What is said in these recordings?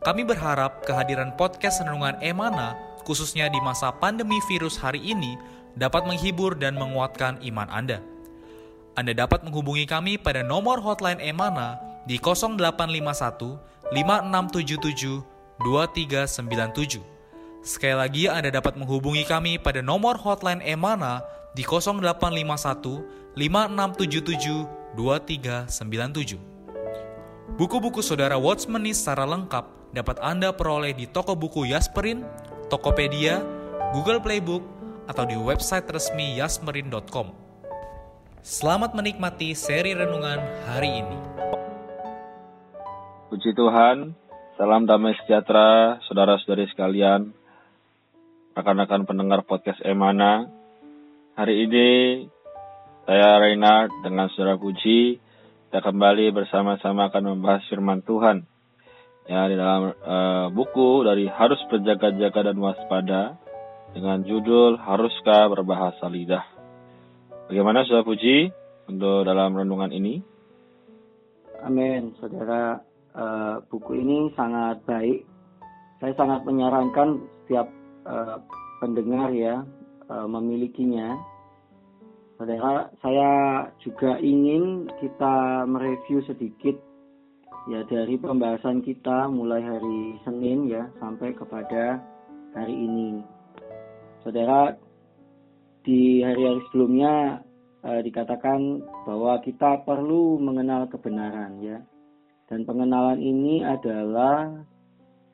Kami berharap kehadiran podcast Renungan Emana, khususnya di masa pandemi virus hari ini, dapat menghibur dan menguatkan iman Anda. Anda dapat menghubungi kami pada nomor hotline Emana di 0851 5677 2397. Sekali lagi Anda dapat menghubungi kami pada nomor hotline Emana di 0851 5677 2397. Buku-buku saudara Watchmeni secara lengkap dapat Anda peroleh di toko buku Yasmerin, Tokopedia, Google Playbook, atau di website resmi yasmerin.com. Selamat menikmati seri renungan hari ini. Puji Tuhan, salam damai sejahtera saudara-saudari sekalian, rekan-rekan pendengar podcast Emana. Hari ini saya Reina dengan saudara Puji kita kembali bersama-sama akan membahas firman Tuhan ya di dalam uh, buku dari harus berjaga-jaga dan waspada dengan judul haruskah berbahasa lidah. Bagaimana saudara Puji untuk dalam renungan ini? Amin, saudara. Uh, buku ini sangat baik. Saya sangat menyarankan setiap uh, pendengar ya uh, memilikinya. Saudara, saya juga ingin kita mereview sedikit ya dari pembahasan kita mulai hari Senin ya sampai kepada hari ini. Saudara, di hari-hari sebelumnya eh, dikatakan bahwa kita perlu mengenal kebenaran ya. Dan pengenalan ini adalah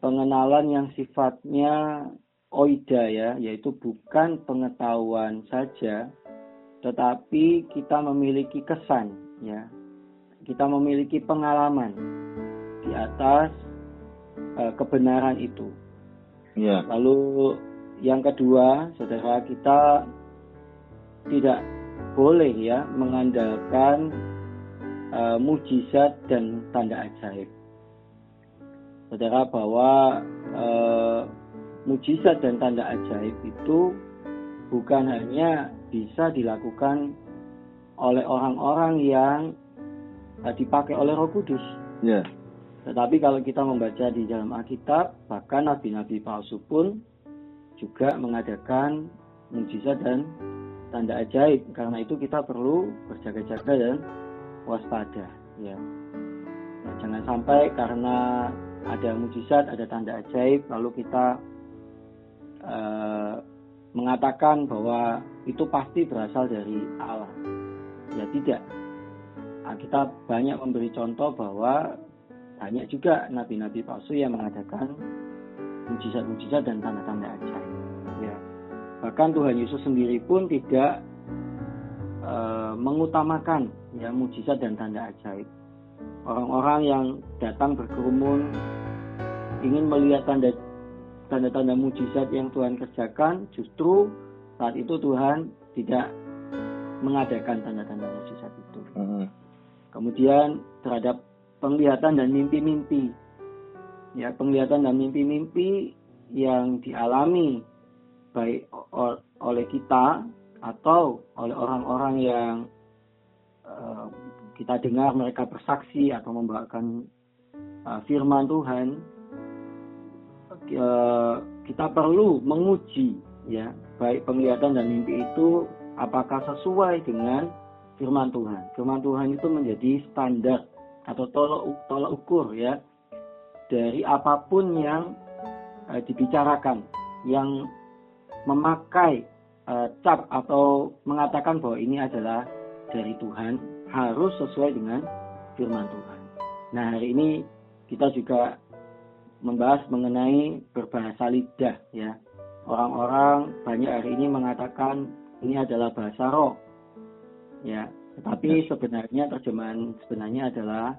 pengenalan yang sifatnya oida ya, yaitu bukan pengetahuan saja, tetapi kita memiliki kesan ya, kita memiliki pengalaman di atas uh, kebenaran itu. Ya. Lalu yang kedua, saudara kita tidak boleh ya mengandalkan uh, mujizat dan tanda ajaib. Saudara bahwa uh, mujizat dan tanda ajaib itu bukan hanya bisa dilakukan oleh orang-orang yang dipakai oleh Roh Kudus. Ya. Tetapi kalau kita membaca di dalam Alkitab, bahkan nabi-nabi palsu pun juga mengadakan mujizat dan tanda ajaib. Karena itu kita perlu berjaga-jaga dan waspada. Ya. Nah, jangan sampai karena ada mujizat, ada tanda ajaib, lalu kita uh, mengatakan bahwa itu pasti berasal dari Allah. Ya tidak Nah, kita banyak memberi contoh bahwa banyak juga nabi-nabi palsu yang mengadakan mujizat-mujizat dan tanda-tanda ajaib. Ya. Bahkan Tuhan Yesus sendiri pun tidak e, mengutamakan ya mujizat dan tanda ajaib. Orang-orang yang datang berkerumun ingin melihat tanda tanda-tanda mujizat yang Tuhan kerjakan, justru saat itu Tuhan tidak mengadakan tanda-tanda mujizat. Kemudian terhadap penglihatan dan mimpi-mimpi. Ya, penglihatan dan mimpi-mimpi yang dialami baik oleh kita atau oleh orang-orang yang uh, kita dengar mereka bersaksi atau membawakan uh, firman Tuhan uh, kita perlu menguji ya baik penglihatan dan mimpi itu apakah sesuai dengan firman Tuhan. Firman Tuhan itu menjadi standar atau tolok tolak ukur ya dari apa pun yang uh, dibicarakan yang memakai uh, cap atau mengatakan bahwa ini adalah dari Tuhan harus sesuai dengan firman Tuhan. Nah, hari ini kita juga membahas mengenai berbahasa lidah ya. Orang-orang banyak hari ini mengatakan ini adalah bahasa roh ya tetapi sebenarnya terjemahan sebenarnya adalah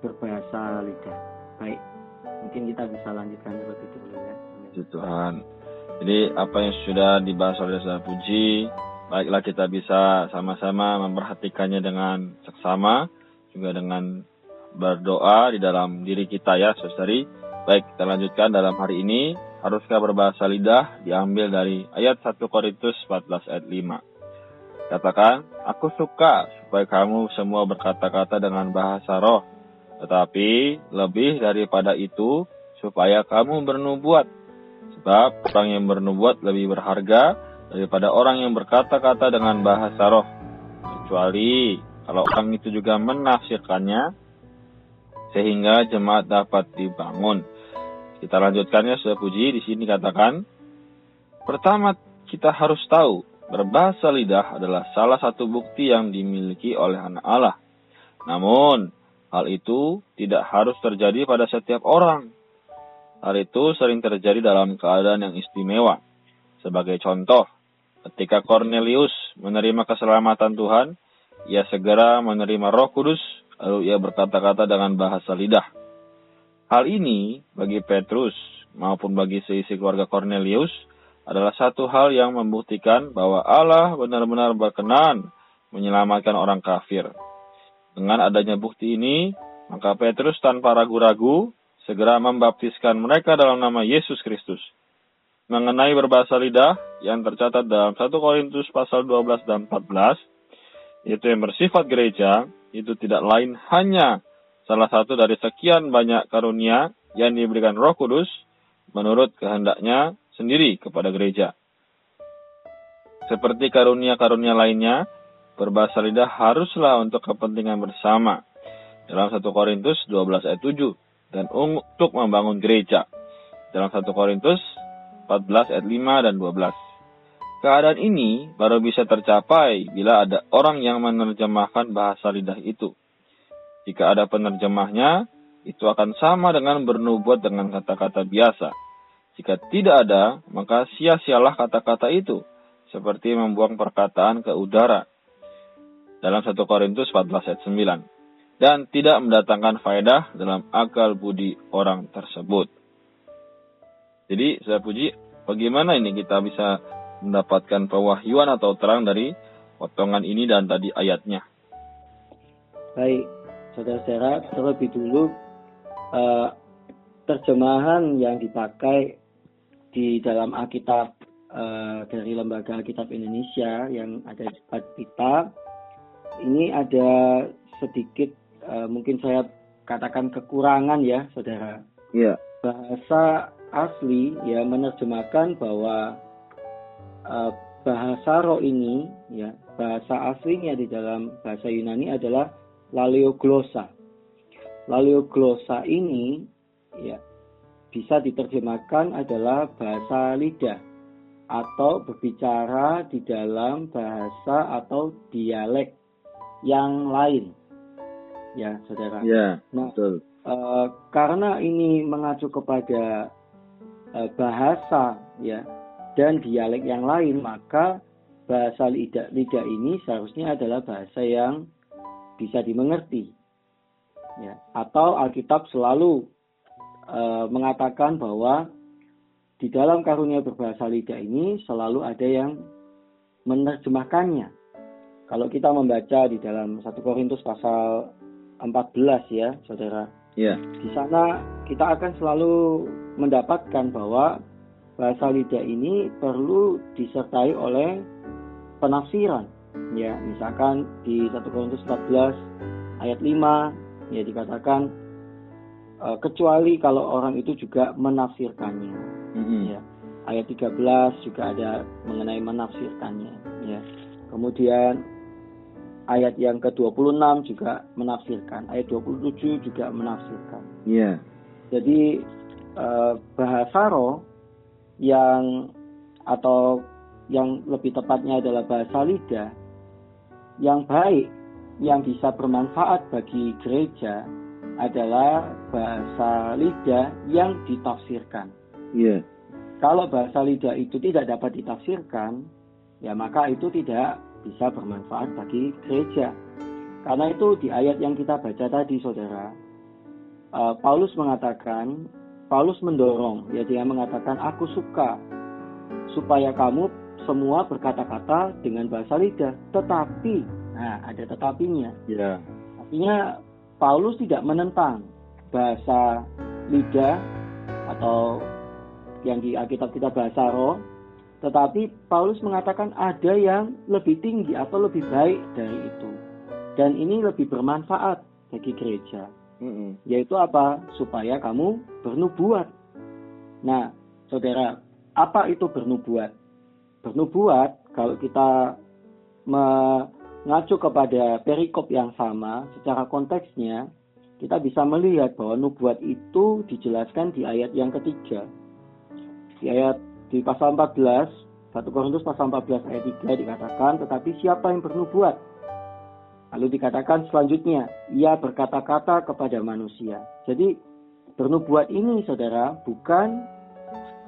berbahasa lidah baik mungkin kita bisa lanjutkan terlebih dulu ya. Puji Tuhan. Jadi apa yang sudah dibahas oleh Saudara Puji, baiklah kita bisa sama-sama memperhatikannya dengan seksama, juga dengan berdoa di dalam diri kita ya, saudari. Baik, kita lanjutkan dalam hari ini. Haruskah berbahasa lidah diambil dari ayat 1 Korintus 14 ayat 5. Katakan, aku suka supaya kamu semua berkata-kata dengan bahasa roh. Tetapi lebih daripada itu, supaya kamu bernubuat. Sebab orang yang bernubuat lebih berharga daripada orang yang berkata-kata dengan bahasa roh. Kecuali kalau orang itu juga menafsirkannya, sehingga jemaat dapat dibangun. Kita lanjutkannya sudah puji di sini katakan pertama kita harus tahu berbahasa lidah adalah salah satu bukti yang dimiliki oleh anak Allah. Namun hal itu tidak harus terjadi pada setiap orang. Hal itu sering terjadi dalam keadaan yang istimewa. Sebagai contoh, ketika Cornelius menerima keselamatan Tuhan, ia segera menerima Roh Kudus, lalu ia berkata-kata dengan bahasa lidah. Hal ini bagi Petrus maupun bagi seisi keluarga Cornelius adalah satu hal yang membuktikan bahwa Allah benar-benar berkenan menyelamatkan orang kafir. Dengan adanya bukti ini, maka Petrus tanpa ragu-ragu segera membaptiskan mereka dalam nama Yesus Kristus. Mengenai berbahasa lidah yang tercatat dalam 1 Korintus pasal 12 dan 14, yaitu yang bersifat gereja, itu tidak lain hanya salah satu dari sekian banyak karunia yang diberikan Roh Kudus menurut kehendaknya sendiri kepada gereja. Seperti karunia-karunia lainnya, berbahasa lidah haruslah untuk kepentingan bersama. Dalam 1 Korintus 12 ayat 7 dan untuk membangun gereja. Dalam 1 Korintus 14 ayat 5 dan 12. Keadaan ini baru bisa tercapai bila ada orang yang menerjemahkan bahasa lidah itu. Jika ada penerjemahnya, itu akan sama dengan bernubuat dengan kata-kata biasa. Jika tidak ada, maka sia-sialah kata-kata itu, seperti membuang perkataan ke udara. Dalam 1 Korintus 14 ayat 9. Dan tidak mendatangkan faedah dalam akal budi orang tersebut. Jadi saya puji, bagaimana ini kita bisa mendapatkan pewahyuan atau terang dari potongan ini dan tadi ayatnya. Baik, saudara-saudara, terlebih dulu uh, terjemahan yang dipakai di dalam Alkitab uh, dari Lembaga Alkitab Indonesia yang ada di kita ini ada sedikit uh, mungkin saya katakan kekurangan ya, saudara. Iya. Bahasa asli ya menerjemahkan bahwa uh, bahasa roh ini ya bahasa aslinya di dalam bahasa Yunani adalah laleoglosa. Laleoglosa ini ya bisa diterjemahkan adalah bahasa lidah atau berbicara di dalam bahasa atau dialek yang lain. Ya, saudara. Ya, nah, betul. Uh, karena ini mengacu kepada uh, bahasa ya dan dialek yang lain, maka bahasa lidah, lidah ini seharusnya adalah bahasa yang bisa dimengerti. Ya, atau Alkitab selalu e, mengatakan bahwa di dalam karunia berbahasa lidah ini selalu ada yang menerjemahkannya. Kalau kita membaca di dalam 1 Korintus pasal 14 ya, Saudara. Ya. Di sana kita akan selalu mendapatkan bahwa bahasa lidah ini perlu disertai oleh penafsiran ya misalkan di 1 Korintus 14 ayat 5 ya dikatakan e, kecuali kalau orang itu juga menafsirkannya. Mm-hmm. ya. Ayat 13 juga ada mengenai menafsirkannya. Ya. Kemudian ayat yang ke-26 juga menafsirkan. Ayat 27 juga menafsirkan. Yeah. jadi e, bahasa roh yang atau yang lebih tepatnya adalah bahasa lidah yang baik yang bisa bermanfaat bagi gereja adalah bahasa lidah yang ditafsirkan. Iya. Yeah. Kalau bahasa lidah itu tidak dapat ditafsirkan, ya maka itu tidak bisa bermanfaat bagi gereja. Karena itu di ayat yang kita baca tadi, saudara, uh, Paulus mengatakan Paulus mendorong, ya dia mengatakan aku suka supaya kamu semua berkata-kata dengan bahasa lidah, tetapi, nah ada tetapinya. Ya. Artinya Paulus tidak menentang bahasa lidah atau yang di Alkitab kita bahasa roh, tetapi Paulus mengatakan ada yang lebih tinggi atau lebih baik dari itu. Dan ini lebih bermanfaat bagi gereja. Mm-mm. Yaitu apa? Supaya kamu bernubuat. Nah, saudara, apa itu bernubuat? Bernubuat, kalau kita mengacu kepada perikop yang sama, secara konteksnya, kita bisa melihat bahwa nubuat itu dijelaskan di ayat yang ketiga. Di ayat di pasal 14, 1 Korintus pasal 14 ayat 3 dikatakan, tetapi siapa yang bernubuat? Lalu dikatakan selanjutnya, ia berkata-kata kepada manusia. Jadi bernubuat ini saudara bukan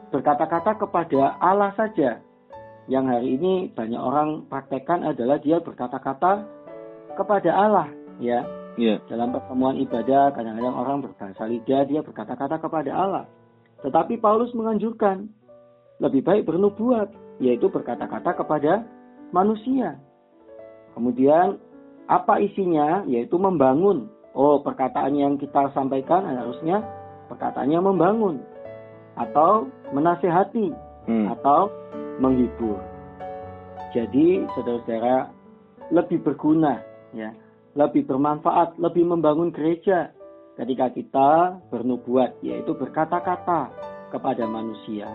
berkata-kata kepada Allah saja. Yang hari ini banyak orang praktekkan adalah dia berkata-kata kepada Allah, ya. Iya. Dalam pertemuan ibadah kadang-kadang orang berbahasa lidah dia berkata-kata kepada Allah. Tetapi Paulus menganjurkan lebih baik bernubuat, yaitu berkata-kata kepada manusia. Kemudian apa isinya? Yaitu membangun. Oh, perkataan yang kita sampaikan harusnya perkataannya membangun atau menasehati Hmm. atau menghibur. Jadi, saudara-saudara, lebih berguna, ya, lebih bermanfaat, lebih membangun gereja ketika kita bernubuat, yaitu berkata-kata kepada manusia.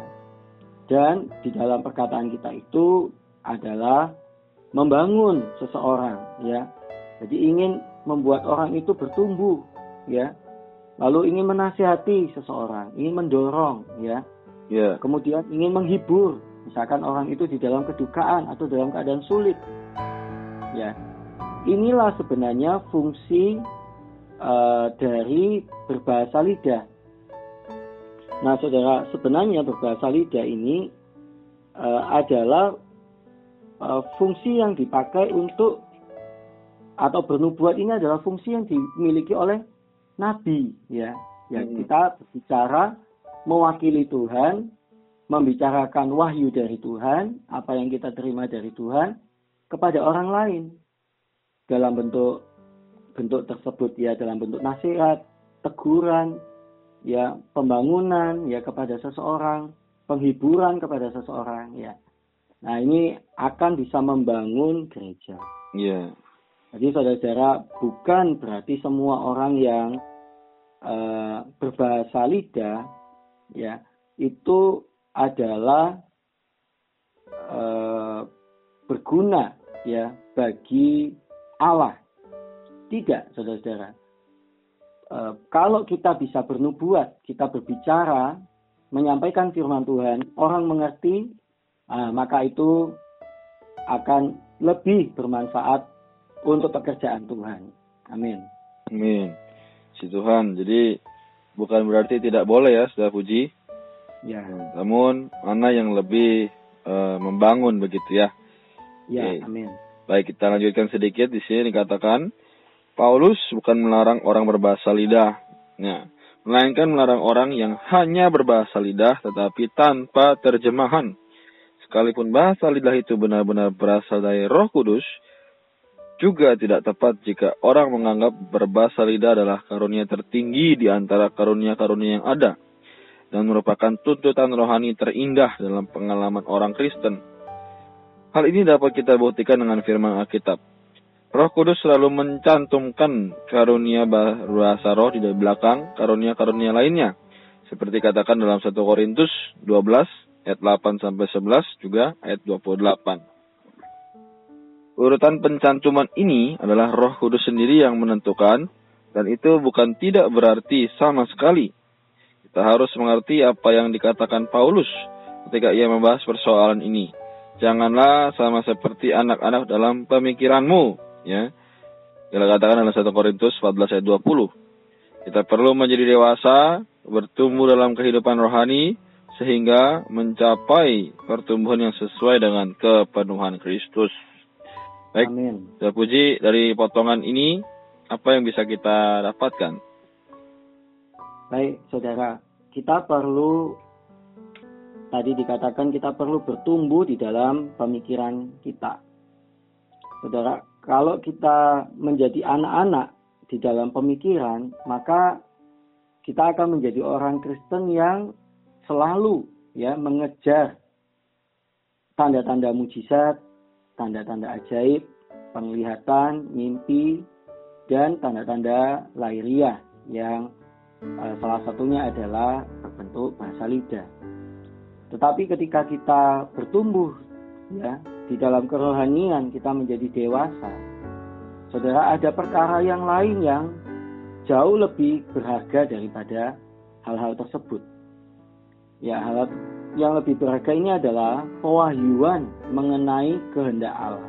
Dan di dalam perkataan kita itu adalah membangun seseorang, ya. Jadi ingin membuat orang itu bertumbuh, ya. Lalu ingin menasihati seseorang, ingin mendorong, ya Ya. kemudian ingin menghibur, misalkan orang itu di dalam kedukaan atau dalam keadaan sulit. Ya, inilah sebenarnya fungsi eh, dari berbahasa lidah. Nah, saudara, sebenarnya berbahasa lidah ini eh, adalah eh, fungsi yang dipakai untuk atau bernubuat ini adalah fungsi yang dimiliki oleh nabi, ya. Ya, Hmm. kita berbicara mewakili Tuhan, membicarakan wahyu dari Tuhan, apa yang kita terima dari Tuhan kepada orang lain dalam bentuk bentuk tersebut ya dalam bentuk nasihat, teguran, ya pembangunan ya kepada seseorang, penghiburan kepada seseorang ya. Nah, ini akan bisa membangun gereja. Iya. Jadi saudara-saudara bukan berarti semua orang yang eh, berbahasa lidah ya itu adalah eh, berguna ya bagi Allah. Tidak, saudara-saudara. Eh, kalau kita bisa bernubuat, kita berbicara, menyampaikan firman Tuhan, orang mengerti, ah, maka itu akan lebih bermanfaat untuk pekerjaan Tuhan. Amin. Amin. Si Tuhan. Jadi bukan berarti tidak boleh ya, sudah puji. Ya, Namun mana yang lebih eh, membangun begitu ya. ya, Oke. amin. Baik, kita lanjutkan sedikit di sini dikatakan Paulus bukan melarang orang berbahasa lidah. Nah, melainkan melarang orang yang hanya berbahasa lidah tetapi tanpa terjemahan. Sekalipun bahasa lidah itu benar-benar berasal dari Roh Kudus, juga tidak tepat jika orang menganggap berbahasa lidah adalah karunia tertinggi di antara karunia-karunia yang ada dan merupakan tuntutan rohani terindah dalam pengalaman orang Kristen. Hal ini dapat kita buktikan dengan firman Alkitab. Roh Kudus selalu mencantumkan karunia bahasa roh di belakang karunia-karunia lainnya. Seperti katakan dalam 1 Korintus 12 ayat 8 sampai 11 juga ayat 28. Urutan pencantuman ini adalah Roh Kudus sendiri yang menentukan dan itu bukan tidak berarti sama sekali. Kita harus mengerti apa yang dikatakan Paulus ketika ia membahas persoalan ini. Janganlah sama seperti anak-anak dalam pemikiranmu, ya. Kita katakan dalam 1 Korintus 14 ayat 20. Kita perlu menjadi dewasa, bertumbuh dalam kehidupan rohani, sehingga mencapai pertumbuhan yang sesuai dengan kepenuhan Kristus. Baik, Amin. sudah puji dari potongan ini, apa yang bisa kita dapatkan? Baik, saudara. kita perlu tadi dikatakan kita perlu bertumbuh di dalam pemikiran kita. Saudara, kalau kita menjadi anak-anak di dalam pemikiran, maka kita akan menjadi orang Kristen yang selalu ya mengejar tanda-tanda mujizat, tanda-tanda ajaib, penglihatan, mimpi, dan tanda-tanda lahiriah yang salah satunya adalah berbentuk bahasa lidah. Tetapi ketika kita bertumbuh ya di dalam kerohanian kita menjadi dewasa, saudara ada perkara yang lain yang jauh lebih berharga daripada hal-hal tersebut. Ya, hal yang lebih berharga ini adalah pewahyuan mengenai kehendak Allah.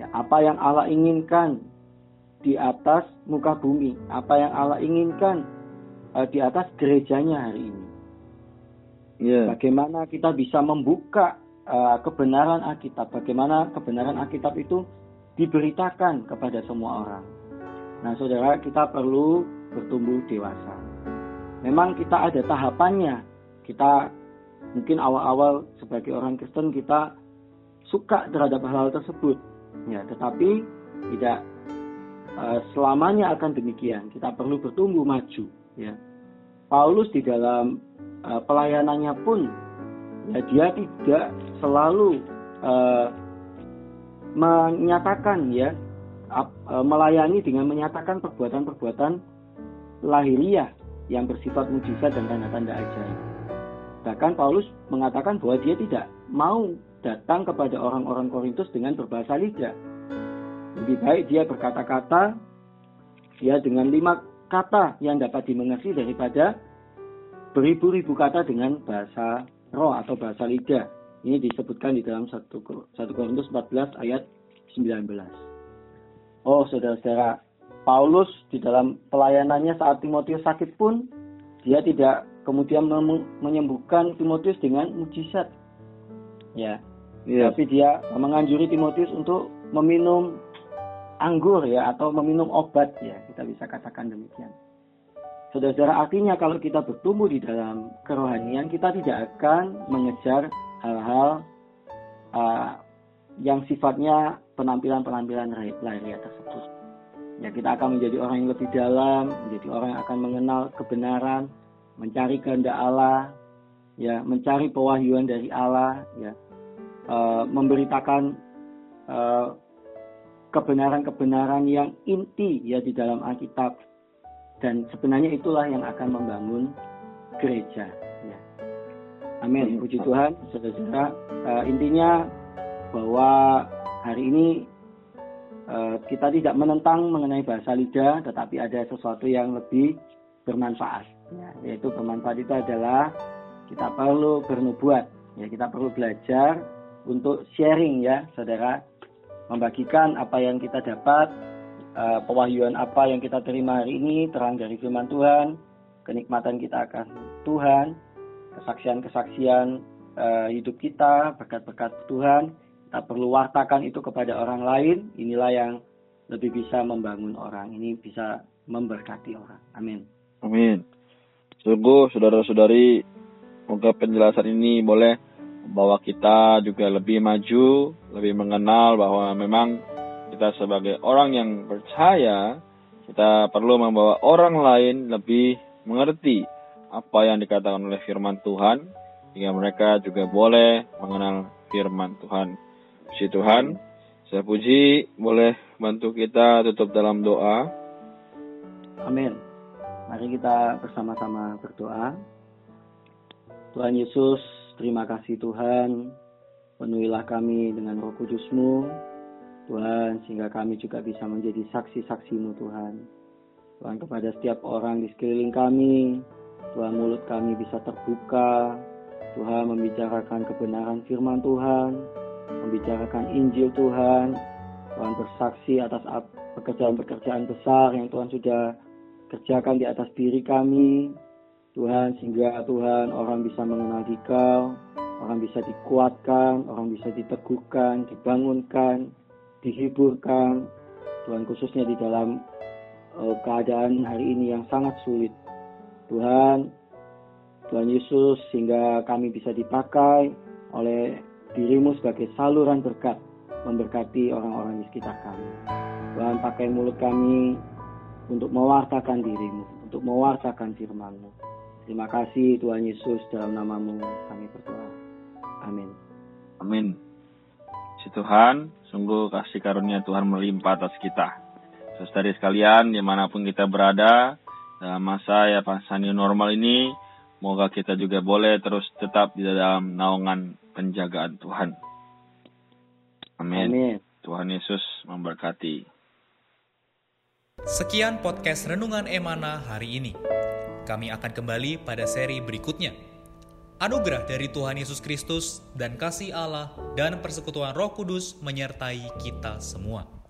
Ya, apa yang Allah inginkan di atas muka bumi, apa yang Allah inginkan uh, di atas gerejanya hari ini. Yeah. Bagaimana kita bisa membuka uh, kebenaran Alkitab, bagaimana kebenaran Alkitab itu diberitakan kepada semua orang. Nah, saudara, kita perlu bertumbuh dewasa. Memang kita ada tahapannya. Kita mungkin awal-awal sebagai orang Kristen kita suka terhadap hal, -hal tersebut, ya. Tetapi tidak selamanya akan demikian. Kita perlu bertumbuh maju, ya. Paulus di dalam uh, pelayanannya pun ya dia tidak selalu uh, menyatakan ya melayani dengan menyatakan perbuatan-perbuatan lahiriah yang bersifat mujizat dan tanda-tanda ajaib. Bahkan Paulus mengatakan bahwa dia tidak mau datang kepada orang-orang Korintus dengan berbahasa lidah. Lebih baik dia berkata-kata ya dengan lima kata yang dapat dimengerti daripada beribu-ribu kata dengan bahasa roh atau bahasa lidah. Ini disebutkan di dalam 1 Korintus 14 ayat 19. Oh saudara-saudara, Paulus di dalam pelayanannya saat Timotius sakit pun dia tidak kemudian menyembuhkan Timotius dengan mujizat. Ya. Yes. Tapi dia menganjuri Timotius untuk meminum anggur ya atau meminum obat ya, kita bisa katakan demikian. Saudara-saudara, artinya kalau kita bertumbuh di dalam kerohanian, kita tidak akan mengejar hal-hal uh, yang sifatnya penampilan-penampilan lahiriah tersebut. Ya, kita akan menjadi orang yang lebih dalam, menjadi orang yang akan mengenal kebenaran, mencari kehendak Allah, ya, mencari pewahyuan dari Allah, ya, uh, memberitakan uh, kebenaran-kebenaran yang inti ya di dalam Alkitab dan sebenarnya itulah yang akan membangun gereja. Ya. Amin. Puji Tuhan, saudara-saudara. Uh, intinya bahwa hari ini uh, kita tidak menentang mengenai bahasa lidah, tetapi ada sesuatu yang lebih bermanfaat. Ya, yaitu bermanfaat itu adalah kita perlu bernubuat. Ya, kita perlu belajar untuk sharing ya, saudara, membagikan apa yang kita dapat uh, pewahyuan apa yang kita terima hari ini, terang dari firman Tuhan, kenikmatan kita akan Tuhan, kesaksian-kesaksian uh, hidup kita, berkat-berkat Tuhan, kita perlu wartakan itu kepada orang lain, inilah yang lebih bisa membangun orang, ini bisa memberkati orang. Amin. Amin. Sungguh saudara-saudari, semoga penjelasan ini boleh membawa kita juga lebih maju, lebih mengenal bahwa memang kita sebagai orang yang percaya, kita perlu membawa orang lain lebih mengerti apa yang dikatakan oleh firman Tuhan, sehingga mereka juga boleh mengenal firman Tuhan. Puji Tuhan, saya puji boleh bantu kita tutup dalam doa. Amin. Mari kita bersama-sama berdoa. Tuhan Yesus, terima kasih Tuhan. Penuhilah kami dengan roh kudusmu. Tuhan, sehingga kami juga bisa menjadi saksi-saksimu Tuhan. Tuhan kepada setiap orang di sekeliling kami, Tuhan mulut kami bisa terbuka, Tuhan membicarakan kebenaran firman Tuhan, membicarakan Injil Tuhan, Tuhan bersaksi atas pekerjaan-pekerjaan besar yang Tuhan sudah kerjakan di atas diri kami, Tuhan sehingga Tuhan orang bisa mengenal Dikau, orang bisa dikuatkan, orang bisa diteguhkan, dibangunkan, dihiburkan Tuhan khususnya di dalam uh, keadaan hari ini yang sangat sulit Tuhan Tuhan Yesus sehingga kami bisa dipakai oleh dirimu sebagai saluran berkat memberkati orang-orang di sekitar kami. Tuhan pakai mulut kami untuk mewartakan dirimu, untuk mewartakan firmanmu. Terima kasih Tuhan Yesus dalam namamu kami berdoa. Amin. Amin. Si Tuhan, sungguh kasih karunia Tuhan melimpah atas kita. Saudari sekalian, di mana pun kita berada, dalam masa ya masa new normal ini, semoga kita juga boleh terus tetap di dalam naungan penjagaan Tuhan. Amin. Amin. Tuhan Yesus memberkati. Sekian podcast Renungan Emana hari ini. Kami akan kembali pada seri berikutnya. Anugerah dari Tuhan Yesus Kristus dan kasih Allah dan persekutuan Roh Kudus menyertai kita semua.